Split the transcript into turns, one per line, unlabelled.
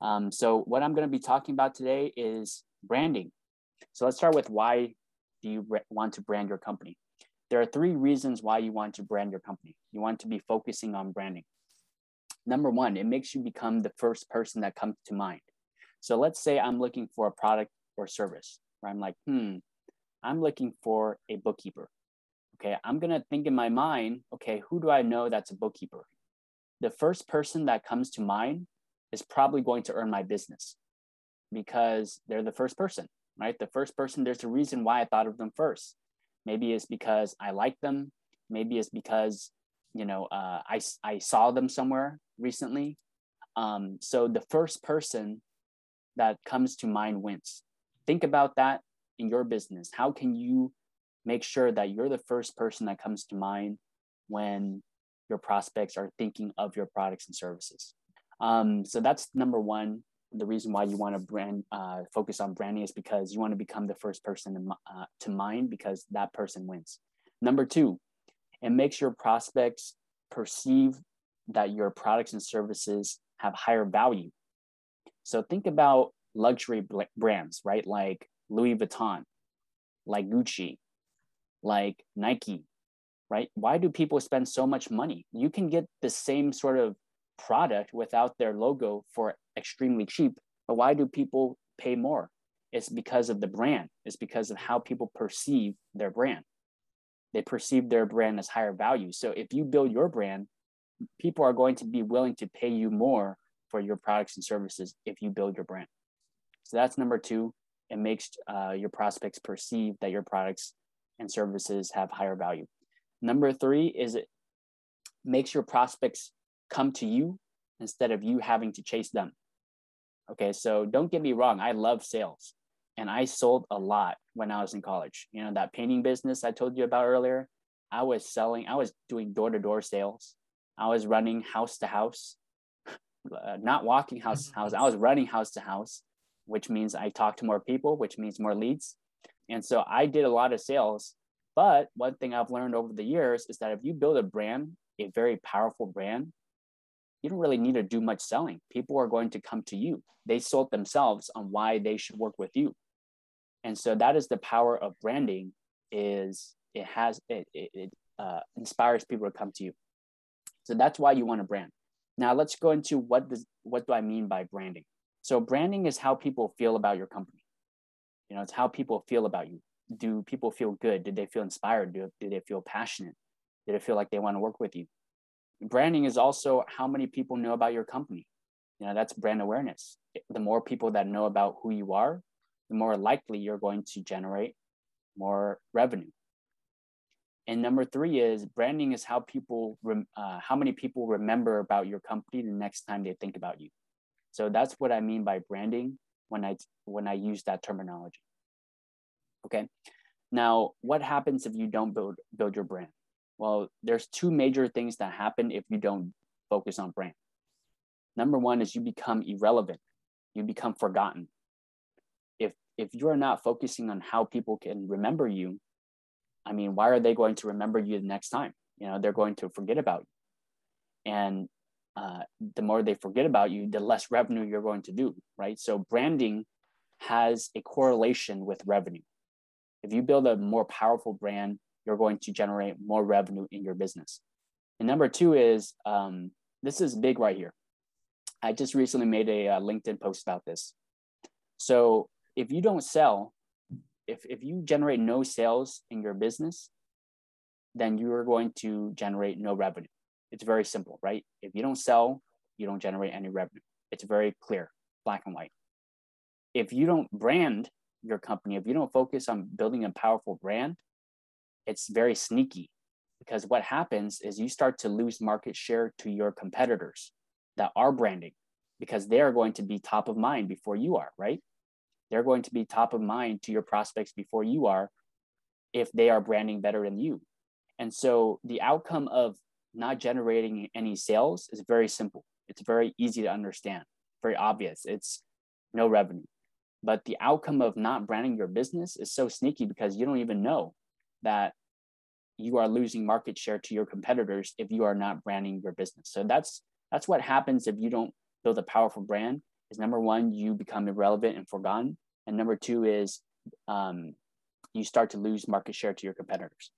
Um, so what I'm going to be talking about today is branding. So let's start with why do you want to brand your company? There are three reasons why you want to brand your company. You want to be focusing on branding. Number one, it makes you become the first person that comes to mind. So let's say I'm looking for a product or service where I'm like, hmm, I'm looking for a bookkeeper. Okay, I'm gonna think in my mind, okay, who do I know that's a bookkeeper? The first person that comes to mind is probably going to earn my business because they're the first person, right? The first person, there's a reason why I thought of them first. Maybe it's because I like them. Maybe it's because, you know, uh, I, I saw them somewhere recently. Um, so the first person that comes to mind wins. Think about that in your business. How can you make sure that you're the first person that comes to mind when your prospects are thinking of your products and services? Um, so that's number one. The reason why you want to brand uh, focus on branding is because you want to become the first person to, uh, to mind because that person wins. Number two, it makes your prospects perceive that your products and services have higher value. So think about luxury brands, right? Like Louis Vuitton, like Gucci, like Nike, right? Why do people spend so much money? You can get the same sort of product without their logo for extremely cheap. But why do people pay more? It's because of the brand. It's because of how people perceive their brand. They perceive their brand as higher value. So if you build your brand, people are going to be willing to pay you more for your products and services if you build your brand. So that's number two. It makes uh, your prospects perceive that your products and services have higher value. Number three is it makes your prospects come to you instead of you having to chase them. Okay, so don't get me wrong, I love sales and I sold a lot when I was in college. You know, that painting business I told you about earlier, I was selling, I was doing door to door sales. I was running house to house, uh, not walking house to house. I was running house to house, which means I talked to more people, which means more leads. And so I did a lot of sales. But one thing I've learned over the years is that if you build a brand, a very powerful brand, you don't really need to do much selling. People are going to come to you. They sold themselves on why they should work with you. And so that is the power of branding is it has it, it, it uh, inspires people to come to you. So that's why you want to brand. Now let's go into what does what do I mean by branding? So branding is how people feel about your company. You know, it's how people feel about you. Do people feel good? Did they feel inspired? Do, do they feel passionate? Did it feel like they want to work with you? Branding is also how many people know about your company. You know that's brand awareness. The more people that know about who you are the more likely you're going to generate more revenue. And number three is branding is how people uh, how many people remember about your company the next time they think about you. So that's what i mean by branding when i when i use that terminology. Okay. Now what happens if you don't build build your brand well, there's two major things that happen if you don't focus on brand. Number one is you become irrelevant. You become forgotten. If if you're not focusing on how people can remember you, I mean, why are they going to remember you the next time? You know, they're going to forget about you. And uh, the more they forget about you, the less revenue you're going to do, right? So branding has a correlation with revenue. If you build a more powerful brand, you're going to generate more revenue in your business. And number two is um, this is big right here. I just recently made a, a LinkedIn post about this. So if you don't sell, if, if you generate no sales in your business, then you are going to generate no revenue. It's very simple, right? If you don't sell, you don't generate any revenue. It's very clear, black and white. If you don't brand your company, if you don't focus on building a powerful brand, it's very sneaky because what happens is you start to lose market share to your competitors that are branding because they are going to be top of mind before you are, right? They're going to be top of mind to your prospects before you are if they are branding better than you. And so the outcome of not generating any sales is very simple. It's very easy to understand, very obvious. It's no revenue. But the outcome of not branding your business is so sneaky because you don't even know that you are losing market share to your competitors if you are not branding your business. So that's that's what happens if you don't build a powerful brand. is number one, you become irrelevant and forgotten. And number two is um, you start to lose market share to your competitors.